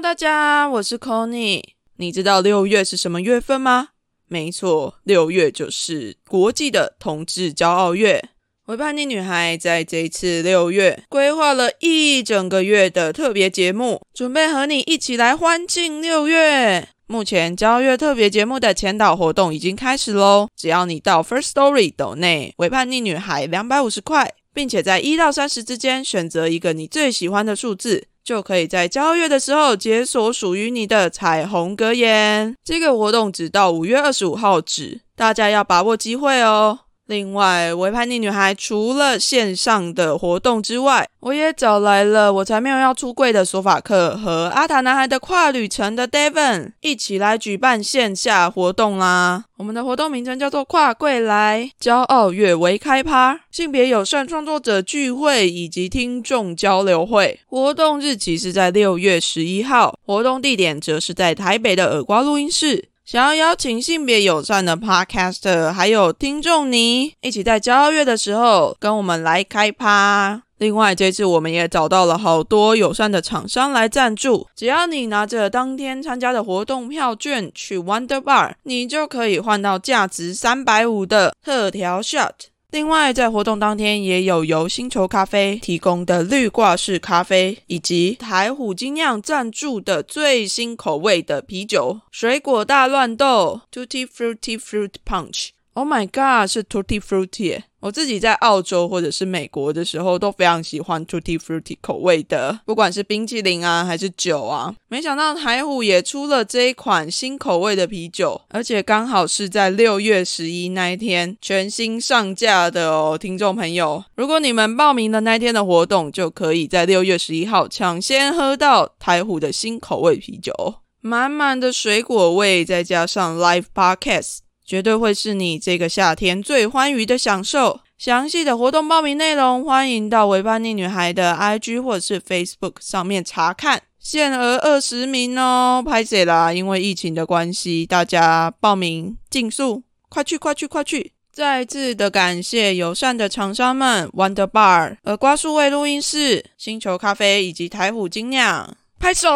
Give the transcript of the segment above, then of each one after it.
大家，我是 Conny。你知道六月是什么月份吗？没错，六月就是国际的同志骄傲月。为叛逆女孩在这一次六月规划了一整个月的特别节目，准备和你一起来欢庆六月。目前骄傲月特别节目的前导活动已经开始喽！只要你到 First Story 抖内为叛逆女孩两百五十块，并且在一到三十之间选择一个你最喜欢的数字。就可以在交月的时候解锁属于你的彩虹格言。这个活动只到五月二十五号止，大家要把握机会哦。另外，维叛逆女孩除了线上的活动之外，我也找来了我才没有要出柜的索法克和阿塔男孩的跨旅程的 Devon 一起来举办线下活动啦。我们的活动名称叫做“跨柜来骄傲月为开趴”，性别友善创作者聚会以及听众交流会。活动日期是在六月十一号，活动地点则是在台北的耳瓜录音室。想要邀请性别友善的 Podcaster，还有听众你一起在交月的时候跟我们来开趴。另外，这次我们也找到了好多友善的厂商来赞助，只要你拿着当天参加的活动票券去 Wonder Bar，你就可以换到价值三百五的特调 shot。另外，在活动当天也有由星球咖啡提供的绿挂式咖啡，以及台虎精酿赞助的最新口味的啤酒——水果大乱斗 （Tutti Frutti Fruit Punch）。Oh my god，是 Tutti Frutti！我自己在澳洲或者是美国的时候都非常喜欢 Tutti Frutti 口味的，不管是冰淇淋啊还是酒啊。没想到台虎也出了这一款新口味的啤酒，而且刚好是在六月十一那一天全新上架的哦，听众朋友，如果你们报名的那天的活动，就可以在六月十一号抢先喝到台虎的新口味啤酒，满满的水果味，再加上 Live Podcast。绝对会是你这个夏天最欢愉的享受。详细的活动报名内容，欢迎到维叛逆女孩的 IG 或者是 Facebook 上面查看。限额二十名哦，拍谁啦？因为疫情的关系，大家报名尽速，快去快去快去！再次的感谢友善的厂商们：Wonder Bar、耳瓜数位录音室、星球咖啡以及台虎精酿。拍手！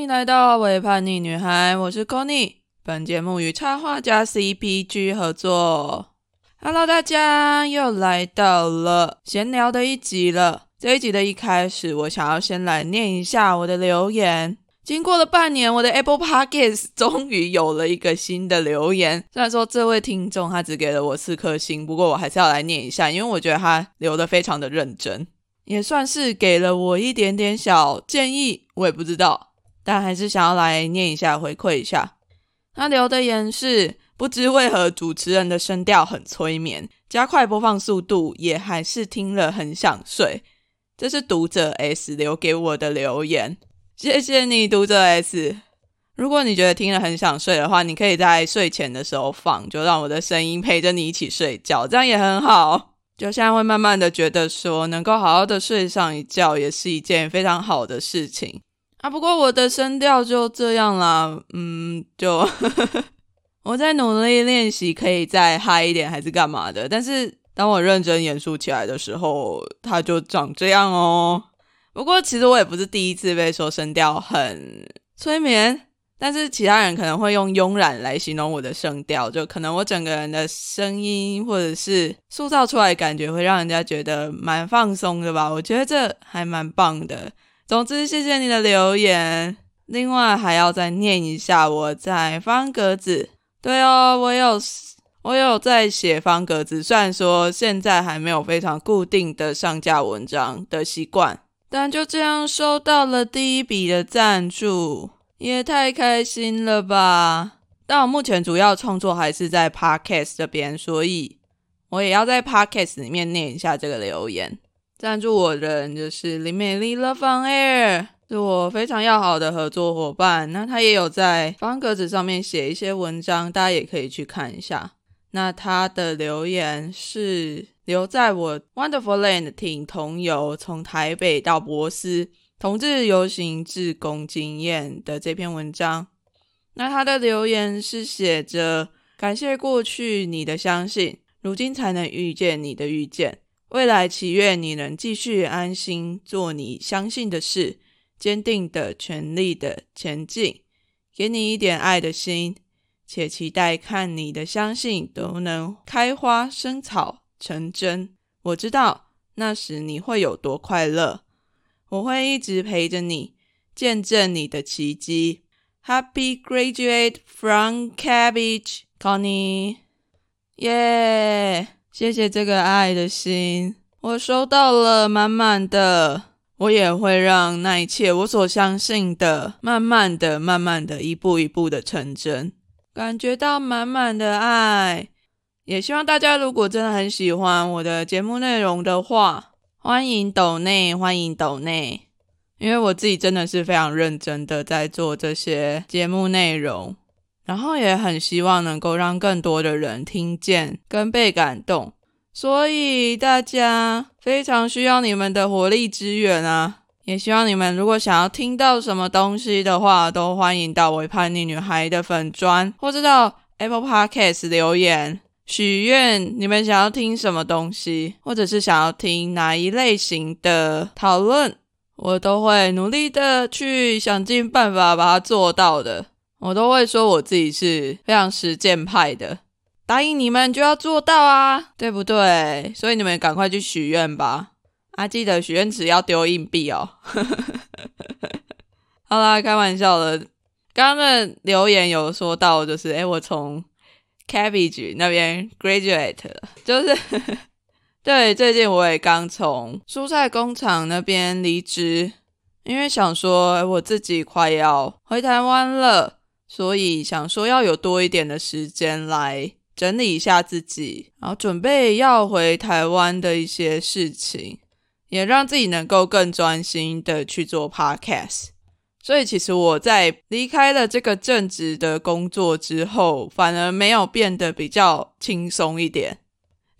欢迎来到《伪叛逆女孩》，我是 Conny。本节目与插画家 CPG 合作。Hello，大家又来到了闲聊的一集了。这一集的一开始，我想要先来念一下我的留言。经过了半年，我的 Apple Podcast 终于有了一个新的留言。虽然说这位听众他只给了我四颗星，不过我还是要来念一下，因为我觉得他留的非常的认真，也算是给了我一点点小建议。我也不知道。但还是想要来念一下，回馈一下。他留的言是：不知为何主持人的声调很催眠，加快播放速度也还是听了很想睡。这是读者 S 留给我的留言，谢谢你，读者 S。如果你觉得听了很想睡的话，你可以在睡前的时候放，就让我的声音陪着你一起睡觉，这样也很好。就现在会慢慢的觉得说，能够好好的睡上一觉，也是一件非常好的事情。啊，不过我的声调就这样啦，嗯，就我在努力练习，可以再嗨一点，还是干嘛的？但是当我认真严肃起来的时候，它就长这样哦。不过其实我也不是第一次被说声调很催眠，但是其他人可能会用慵懒来形容我的声调，就可能我整个人的声音或者是塑造出来感觉会让人家觉得蛮放松的吧。我觉得这还蛮棒的。总之，谢谢你的留言。另外，还要再念一下我在方格子。对哦，我有我有在写方格子，虽然说现在还没有非常固定的上架文章的习惯，但就这样收到了第一笔的赞助，也太开心了吧！但我目前主要创作还是在 Podcast 这边，所以我也要在 Podcast 里面念一下这个留言。赞助我的人就是林美丽 Love on Air，是我非常要好的合作伙伴。那他也有在方格子上面写一些文章，大家也可以去看一下。那他的留言是留在我 Wonderful Land 挺同游从台北到博斯同志游行志工经验的这篇文章。那他的留言是写着感谢过去你的相信。如今才能遇见你的遇见。未来祈愿你能继续安心做你相信的事，坚定的、全力的前进。给你一点爱的心，且期待看你的相信都能开花、生草、成真。我知道那时你会有多快乐。我会一直陪着你，见证你的奇迹。Happy graduate from Cabbage，Connie。耶！谢谢这个爱的心，我收到了满满的。我也会让那一切我所相信的，慢慢的、慢慢的、一步一步的成真。感觉到满满的爱，也希望大家如果真的很喜欢我的节目内容的话，欢迎抖内，欢迎抖内。因为我自己真的是非常认真的在做这些节目内容。然后也很希望能够让更多的人听见跟被感动，所以大家非常需要你们的活力支援啊！也希望你们如果想要听到什么东西的话，都欢迎到我叛逆女孩的粉砖，或者到 Apple Podcast 留言许愿，你们想要听什么东西，或者是想要听哪一类型的讨论，我都会努力的去想尽办法把它做到的。我都会说我自己是非常实践派的，答应你们就要做到啊，对不对？所以你们赶快去许愿吧，啊，记得许愿池要丢硬币哦。好啦，开玩笑的。刚刚的留言有说到，就是诶我从 Cabbage 那边 graduate 了，就是 对，最近我也刚从蔬菜工厂那边离职，因为想说我自己快要回台湾了。所以想说要有多一点的时间来整理一下自己，然后准备要回台湾的一些事情，也让自己能够更专心的去做 podcast。所以其实我在离开了这个正职的工作之后，反而没有变得比较轻松一点，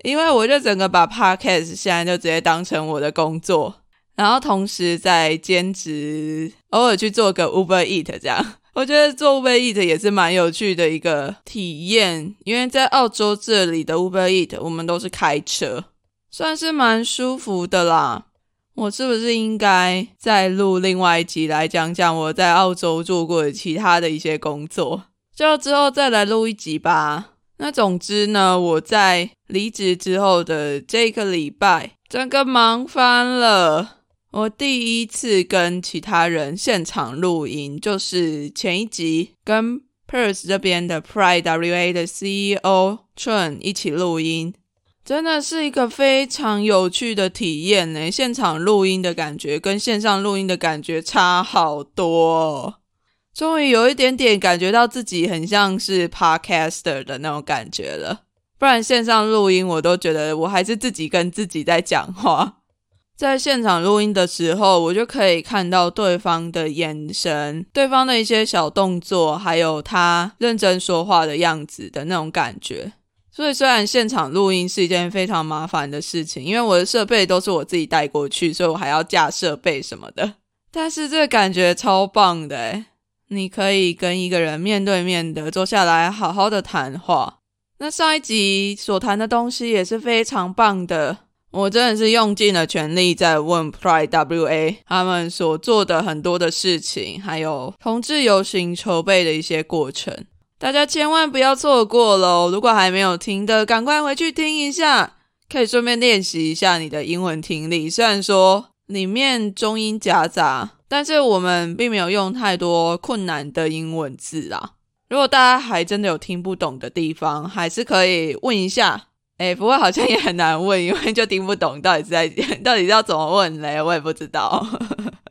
因为我就整个把 podcast 现在就直接当成我的工作，然后同时在兼职，偶尔去做个 Uber Eat 这样。我觉得做 Uber Eat 也是蛮有趣的一个体验，因为在澳洲这里的 Uber Eat 我们都是开车，算是蛮舒服的啦。我是不是应该再录另外一集来讲讲我在澳洲做过的其他的一些工作？就之后再来录一集吧。那总之呢，我在离职之后的这个礼拜，整个忙翻了。我第一次跟其他人现场录音，就是前一集跟 Perth 这边的 Pride WA 的 CEO Chun 一起录音，真的是一个非常有趣的体验呢。现场录音的感觉跟线上录音的感觉差好多，终于有一点点感觉到自己很像是 Podcaster 的那种感觉了。不然线上录音我都觉得我还是自己跟自己在讲话。在现场录音的时候，我就可以看到对方的眼神、对方的一些小动作，还有他认真说话的样子的那种感觉。所以，虽然现场录音是一件非常麻烦的事情，因为我的设备都是我自己带过去，所以我还要架设备什么的。但是，这个感觉超棒的诶你可以跟一个人面对面的坐下来，好好的谈话。那上一集所谈的东西也是非常棒的。我真的是用尽了全力在问 Pride WA 他们所做的很多的事情，还有同志游行筹备的一些过程，大家千万不要错过喽！如果还没有听的，赶快回去听一下，可以顺便练习一下你的英文听力。虽然说里面中英夹杂，但是我们并没有用太多困难的英文字啊。如果大家还真的有听不懂的地方，还是可以问一下。哎，不过好像也很难问，因为就听不懂到底在 到底要怎么问嘞，我也不知道。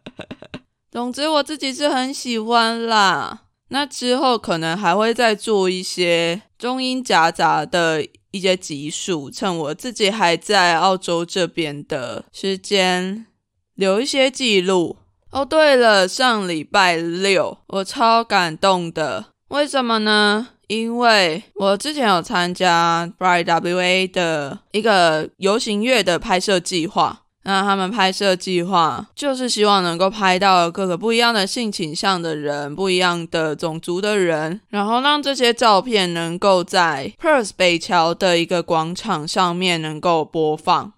总之我自己是很喜欢啦。那之后可能还会再做一些中英夹杂的一些集数，趁我自己还在澳洲这边的时间留一些记录。哦，对了，上礼拜六我超感动的，为什么呢？因为我之前有参加 Bride WA 的一个游行乐的拍摄计划，那他们拍摄计划就是希望能够拍到各个不一样的性倾向的人、不一样的种族的人，然后让这些照片能够在 Perth 北桥的一个广场上面能够播放，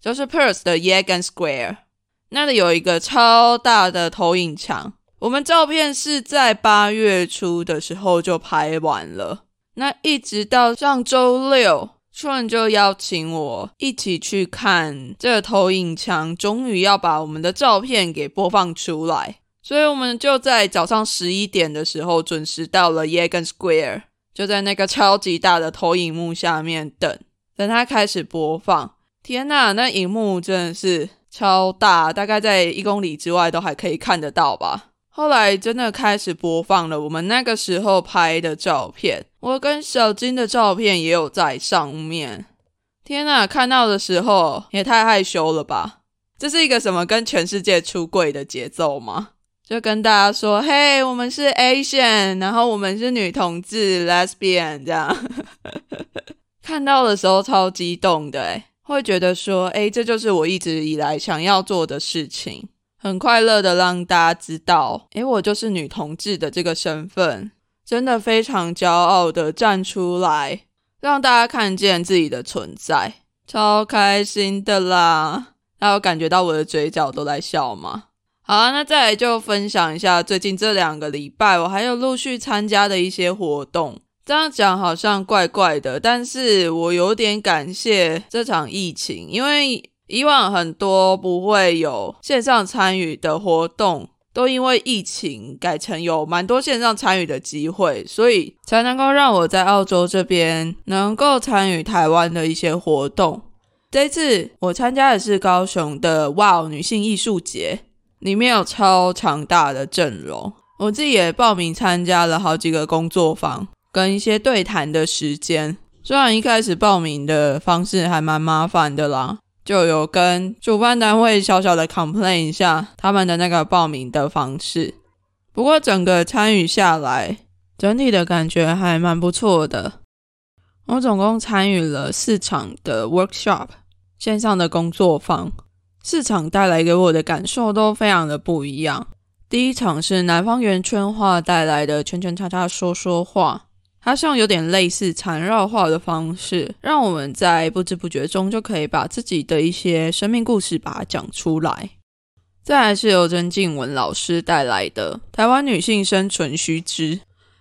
就是 Perth 的 Yagan Square，那里有一个超大的投影墙。我们照片是在八月初的时候就拍完了，那一直到上周六。突然就邀请我一起去看这个投影墙，终于要把我们的照片给播放出来，所以我们就在早上十一点的时候准时到了 Yagan Square，就在那个超级大的投影幕下面等，等它开始播放。天呐，那荧幕真的是超大，大概在一公里之外都还可以看得到吧。后来真的开始播放了我们那个时候拍的照片，我跟小金的照片也有在上面。天呐，看到的时候也太害羞了吧！这是一个什么跟全世界出柜的节奏吗？就跟大家说：“嘿，我们是 Asian，然后我们是女同志 Lesbian 这样。”看到的时候超激动的，会觉得说：“哎，这就是我一直以来想要做的事情。”很快乐的让大家知道，诶，我就是女同志的这个身份，真的非常骄傲的站出来，让大家看见自己的存在，超开心的啦！大家有感觉到我的嘴角都在笑吗？好啊，那再来就分享一下最近这两个礼拜我还有陆续参加的一些活动。这样讲好像怪怪的，但是我有点感谢这场疫情，因为。以往很多不会有线上参与的活动，都因为疫情改成有蛮多线上参与的机会，所以才能够让我在澳洲这边能够参与台湾的一些活动。这次我参加的是高雄的 Wow 女性艺术节，里面有超强大的阵容，我自己也报名参加了好几个工作坊跟一些对谈的时间。虽然一开始报名的方式还蛮麻烦的啦。就有跟主办单位小小的 complain 一下他们的那个报名的方式，不过整个参与下来，整体的感觉还蛮不错的。我总共参与了四场的 workshop 线上的工作坊，四场带来给我的感受都非常的不一样。第一场是南方圆圈画带来的圈圈叉叉说说话。它像有点类似缠绕画的方式，让我们在不知不觉中就可以把自己的一些生命故事把它讲出来。再来是由曾静文老师带来的《台湾女性生存须知》，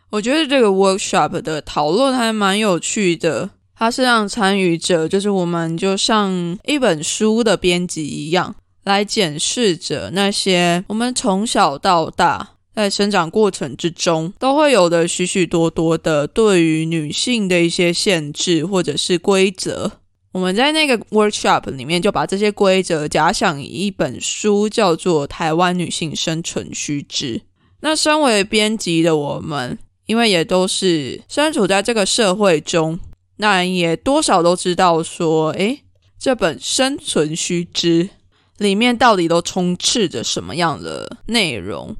我觉得这个 workshop 的讨论还蛮有趣的。它是让参与者，就是我们就像一本书的编辑一样，来检视着那些我们从小到大。在生长过程之中，都会有的许许多多的对于女性的一些限制或者是规则。我们在那个 workshop 里面就把这些规则假想以一本书，叫做《台湾女性生存须知》。那身为编辑的我们，因为也都是身处在这个社会中，那也多少都知道说，诶，这本生存须知里面到底都充斥着什么样的内容。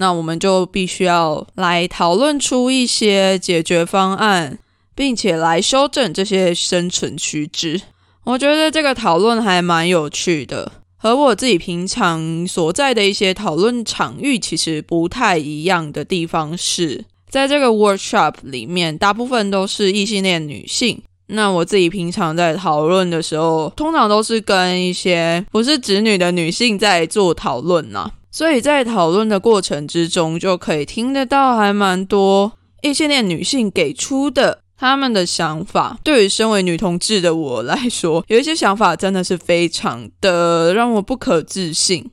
那我们就必须要来讨论出一些解决方案，并且来修正这些生存须知。我觉得这个讨论还蛮有趣的，和我自己平常所在的一些讨论场域其实不太一样的地方是，在这个 workshop 里面，大部分都是异性恋女性。那我自己平常在讨论的时候，通常都是跟一些不是直女的女性在做讨论呢。所以在讨论的过程之中，就可以听得到还蛮多异性恋女性给出的他们的想法。对于身为女同志的我来说，有一些想法真的是非常的让我不可置信。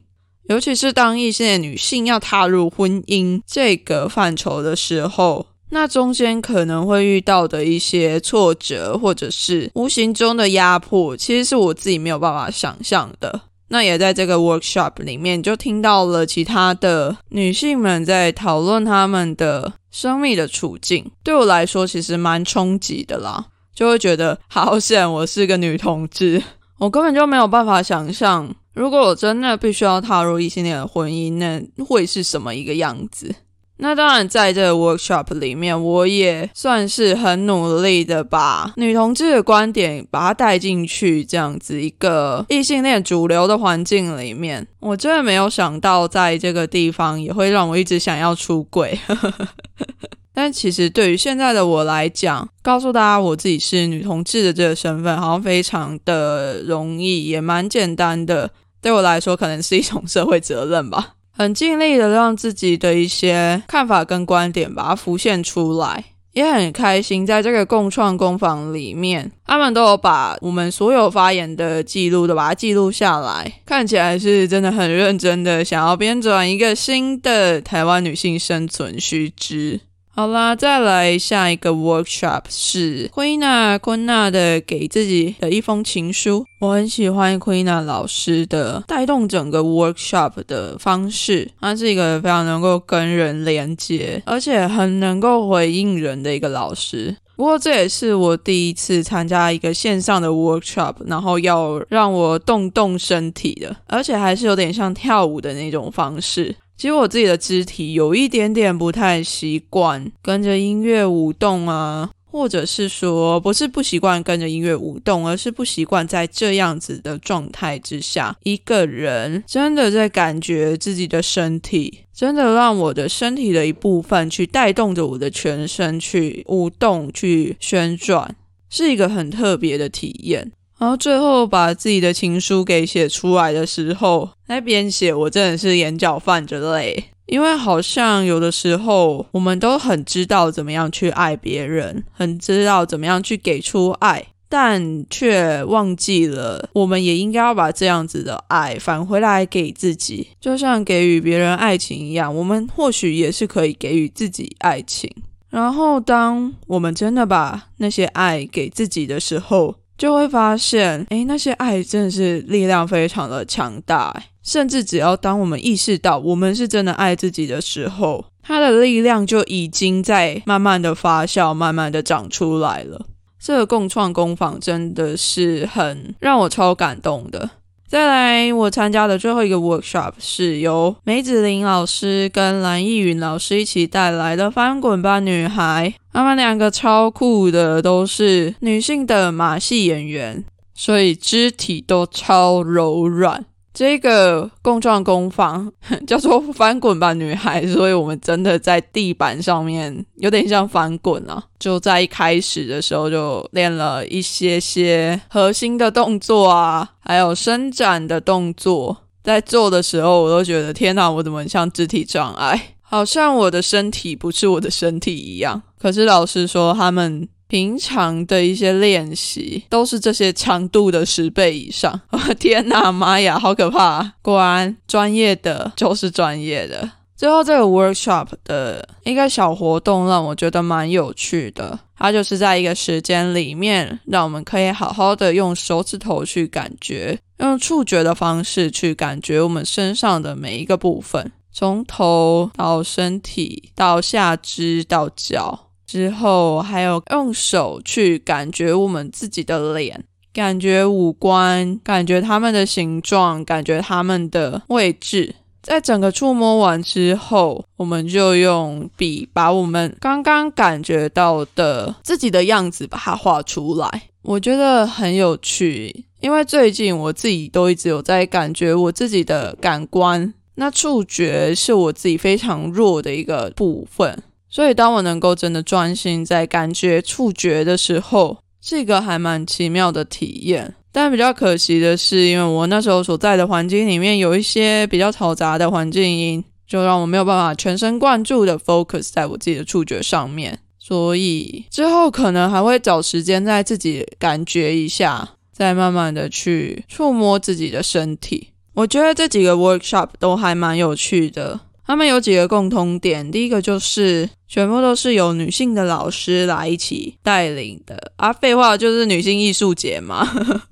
尤其是当异性恋女性要踏入婚姻这个范畴的时候，那中间可能会遇到的一些挫折，或者是无形中的压迫，其实是我自己没有办法想象的。那也在这个 workshop 里面，就听到了其他的女性们在讨论她们的生命的处境。对我来说，其实蛮冲击的啦，就会觉得好险我是个女同志，我根本就没有办法想象，如果我真的必须要踏入异性恋的婚姻，那会是什么一个样子？那当然，在这个 workshop 里面，我也算是很努力的把女同志的观点把它带进去，这样子一个异性恋主流的环境里面，我真的没有想到，在这个地方也会让我一直想要出轨。但其实对于现在的我来讲，告诉大家我自己是女同志的这个身份，好像非常的容易，也蛮简单的。对我来说，可能是一种社会责任吧。很尽力的让自己的一些看法跟观点把它浮现出来，也很开心在这个共创工坊里面，他们都有把我们所有发言的记录都把它记录下来，看起来是真的很认真的想要编撰一个新的台湾女性生存须知。好啦，再来下一个 workshop 是 Queena 昆娜的给自己的一封情书。我很喜欢 Queena 老师的带动整个 workshop 的方式，他是一个非常能够跟人连接，而且很能够回应人的一个老师。不过这也是我第一次参加一个线上的 workshop，然后要让我动动身体的，而且还是有点像跳舞的那种方式。其实我自己的肢体有一点点不太习惯跟着音乐舞动啊，或者是说不是不习惯跟着音乐舞动，而是不习惯在这样子的状态之下，一个人真的在感觉自己的身体，真的让我的身体的一部分去带动着我的全身去舞动、去旋转，是一个很特别的体验。然后最后把自己的情书给写出来的时候，那边写我真的是眼角泛着泪，因为好像有的时候我们都很知道怎么样去爱别人，很知道怎么样去给出爱，但却忘记了我们也应该要把这样子的爱返回来给自己，就像给予别人爱情一样，我们或许也是可以给予自己爱情。然后当我们真的把那些爱给自己的时候，就会发现，诶，那些爱真的是力量非常的强大，甚至只要当我们意识到我们是真的爱自己的时候，它的力量就已经在慢慢的发酵，慢慢的长出来了。这个共创工坊真的是很让我超感动的。再来，我参加的最后一个 workshop 是由梅子林老师跟蓝逸云老师一起带来的《翻滚吧，女孩》。他们两个超酷的，都是女性的马戏演员，所以肢体都超柔软。这个共创工坊 叫做“翻滚吧，女孩”，所以我们真的在地板上面有点像翻滚啊！就在一开始的时候就练了一些些核心的动作啊，还有伸展的动作。在做的时候，我都觉得天哪，我怎么像肢体障碍？好像我的身体不是我的身体一样。可是老师说他们。平常的一些练习都是这些强度的十倍以上。我 天哪，妈呀，好可怕！果然，专业的就是专业的。最后，这个 workshop 的一个小活动让我觉得蛮有趣的。它就是在一个时间里面，让我们可以好好的用手指头去感觉，用触觉的方式去感觉我们身上的每一个部分，从头到身体，到下肢，到脚。之后还有用手去感觉我们自己的脸，感觉五官，感觉它们的形状，感觉它们的位置。在整个触摸完之后，我们就用笔把我们刚刚感觉到的自己的样子把它画出来。我觉得很有趣，因为最近我自己都一直有在感觉我自己的感官，那触觉是我自己非常弱的一个部分。所以，当我能够真的专心在感觉触觉的时候，是一个还蛮奇妙的体验。但比较可惜的是，因为我那时候所在的环境里面有一些比较嘈杂的环境音，就让我没有办法全神贯注的 focus 在我自己的触觉上面。所以之后可能还会找时间在自己感觉一下，再慢慢的去触摸自己的身体。我觉得这几个 workshop 都还蛮有趣的。他们有几个共通点，第一个就是全部都是由女性的老师来一起带领的啊，废话就是女性艺术节嘛。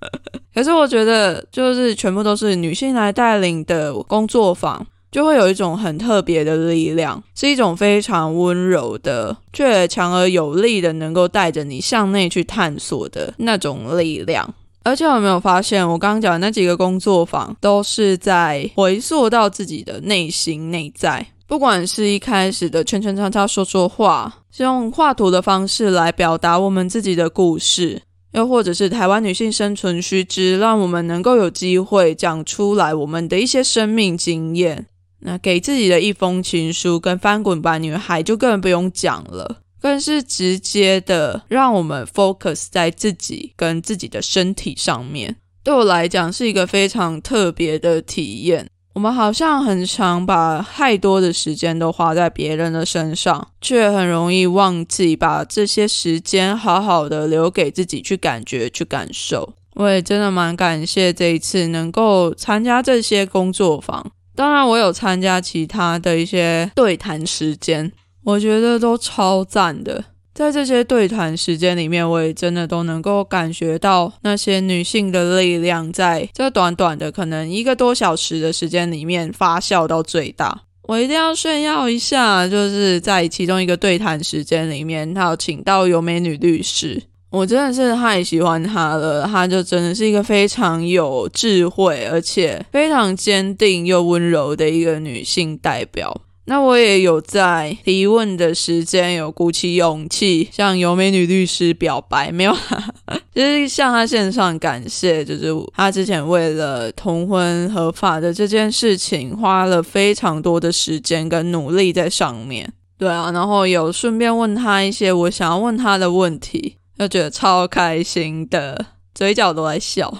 可是我觉得，就是全部都是女性来带领的工作坊，就会有一种很特别的力量，是一种非常温柔的，却强而有力的，能够带着你向内去探索的那种力量。而且有没有发现，我刚刚讲的那几个工作坊都是在回溯到自己的内心内在，不管是一开始的圈圈叉叉说说话，是用画图的方式来表达我们自己的故事，又或者是台湾女性生存须知，让我们能够有机会讲出来我们的一些生命经验。那给自己的一封情书跟翻滚吧女孩就更不用讲了，更是直接的让我们 focus 在自己跟自己的身体上面。对我来讲是一个非常特别的体验。我们好像很常把太多的时间都花在别人的身上，却很容易忘记把这些时间好好的留给自己去感觉、去感受。我也真的蛮感谢这一次能够参加这些工作坊，当然我有参加其他的一些对谈时间，我觉得都超赞的。在这些对谈时间里面，我也真的都能够感觉到那些女性的力量，在这短短的可能一个多小时的时间里面发酵到最大。我一定要炫耀一下，就是在其中一个对谈时间里面，他有请到有美女律师，我真的是太喜欢她了。她就真的是一个非常有智慧，而且非常坚定又温柔的一个女性代表。那我也有在提问的时间有鼓起勇气向尤美女律师表白，没有，就是向她线上感谢，就是她之前为了同婚合法的这件事情花了非常多的时间跟努力在上面。对啊，然后有顺便问她一些我想要问她的问题，就觉得超开心的，嘴角都在笑。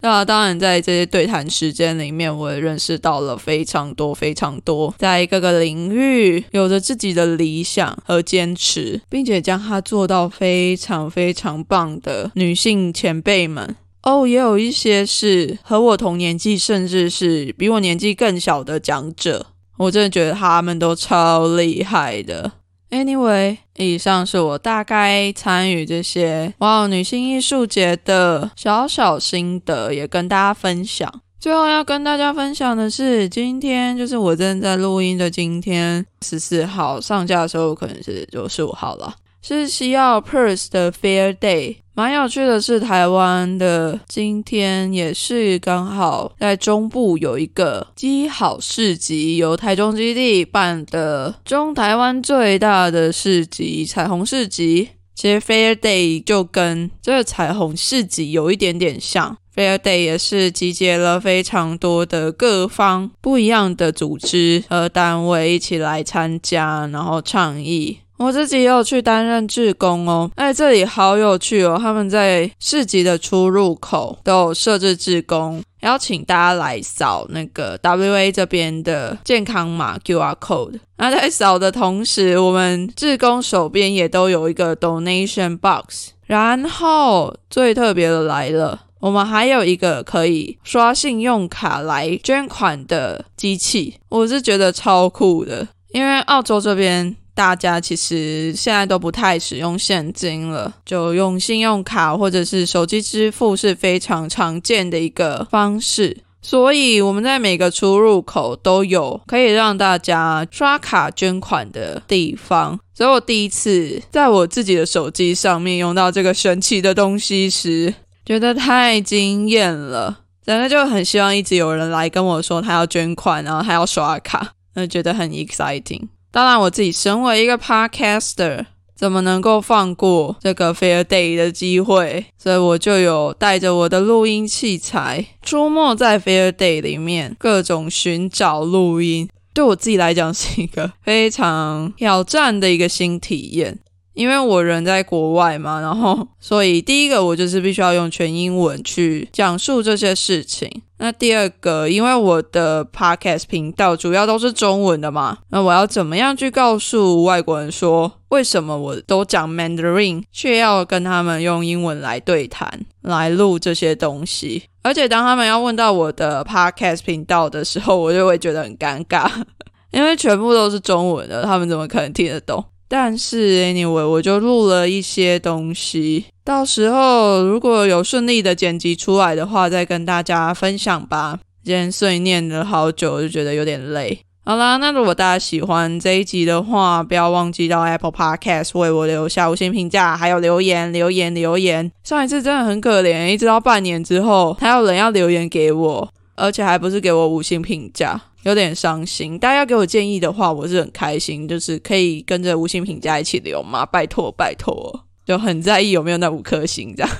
那当然，在这些对谈时间里面，我也认识到了非常多、非常多，在各个领域有着自己的理想和坚持，并且将它做到非常非常棒的女性前辈们。哦，也有一些是和我同年纪，甚至是比我年纪更小的讲者，我真的觉得他们都超厉害的。Anyway，以上是我大概参与这些哇女性艺术节的小小心得，也跟大家分享。最后要跟大家分享的是，今天就是我正在录音的今天十四号上架的时候，可能是就十五号了。是西澳 Perth 的 Fair Day，蛮有趣的是，台湾的今天也是刚好在中部有一个基好市集，由台中基地办的中台湾最大的市集——彩虹市集。其实 Fair Day 就跟这个彩虹市集有一点点像，Fair Day 也是集结了非常多的各方不一样的组织和单位一起来参加，然后倡议。我自己也有去担任志工哦，哎，这里好有趣哦！他们在市集的出入口都有设置志工，邀请大家来扫那个 WA 这边的健康码 QR code。那在扫的同时，我们志工手边也都有一个 donation box。然后最特别的来了，我们还有一个可以刷信用卡来捐款的机器，我是觉得超酷的，因为澳洲这边。大家其实现在都不太使用现金了，就用信用卡或者是手机支付是非常常见的一个方式。所以我们在每个出入口都有可以让大家刷卡捐款的地方。所以我第一次在我自己的手机上面用到这个神奇的东西时，觉得太惊艳了。真的就很希望一直有人来跟我说他要捐款，然后他要刷卡，那觉得很 exciting。当然，我自己身为一个 podcaster，怎么能够放过这个 Fair Day 的机会？所以我就有带着我的录音器材，出没在 Fair Day 里面，各种寻找录音。对我自己来讲，是一个非常挑战的一个新体验。因为我人在国外嘛，然后所以第一个我就是必须要用全英文去讲述这些事情。那第二个，因为我的 podcast 频道主要都是中文的嘛，那我要怎么样去告诉外国人说，为什么我都讲 Mandarin，却要跟他们用英文来对谈、来录这些东西？而且当他们要问到我的 podcast 频道的时候，我就会觉得很尴尬，因为全部都是中文的，他们怎么可能听得懂？但是 anyway，我就录了一些东西，到时候如果有顺利的剪辑出来的话，再跟大家分享吧。今天碎念了好久，就觉得有点累。好啦，那如果大家喜欢这一集的话，不要忘记到 Apple Podcast 为我留下五星评价，还有留言留言留言。上一次真的很可怜，一直到半年之后，还有人要留言给我，而且还不是给我五星评价。有点伤心。大家给我建议的话，我是很开心，就是可以跟着五星评价一起留嘛，拜托拜托，就很在意有没有那五颗星这样。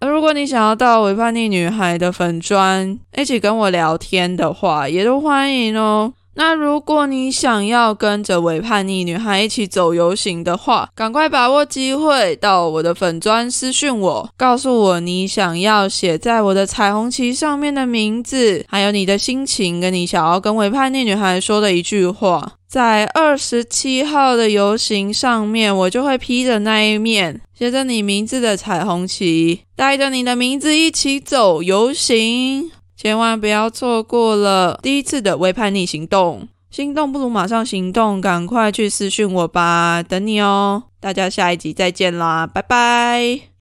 而 如果你想要到维叛逆女孩的粉砖一起跟我聊天的话，也都欢迎哦。那如果你想要跟着伪叛逆女孩一起走游行的话，赶快把握机会到我的粉砖私讯我，告诉我你想要写在我的彩虹旗上面的名字，还有你的心情，跟你想要跟伪叛逆女孩说的一句话。在二十七号的游行上面，我就会披着那一面写着你名字的彩虹旗，带着你的名字一起走游行。千万不要错过了第一次的微叛逆行动，心动不如马上行动，赶快去私讯我吧，等你哦！大家下一集再见啦，拜拜。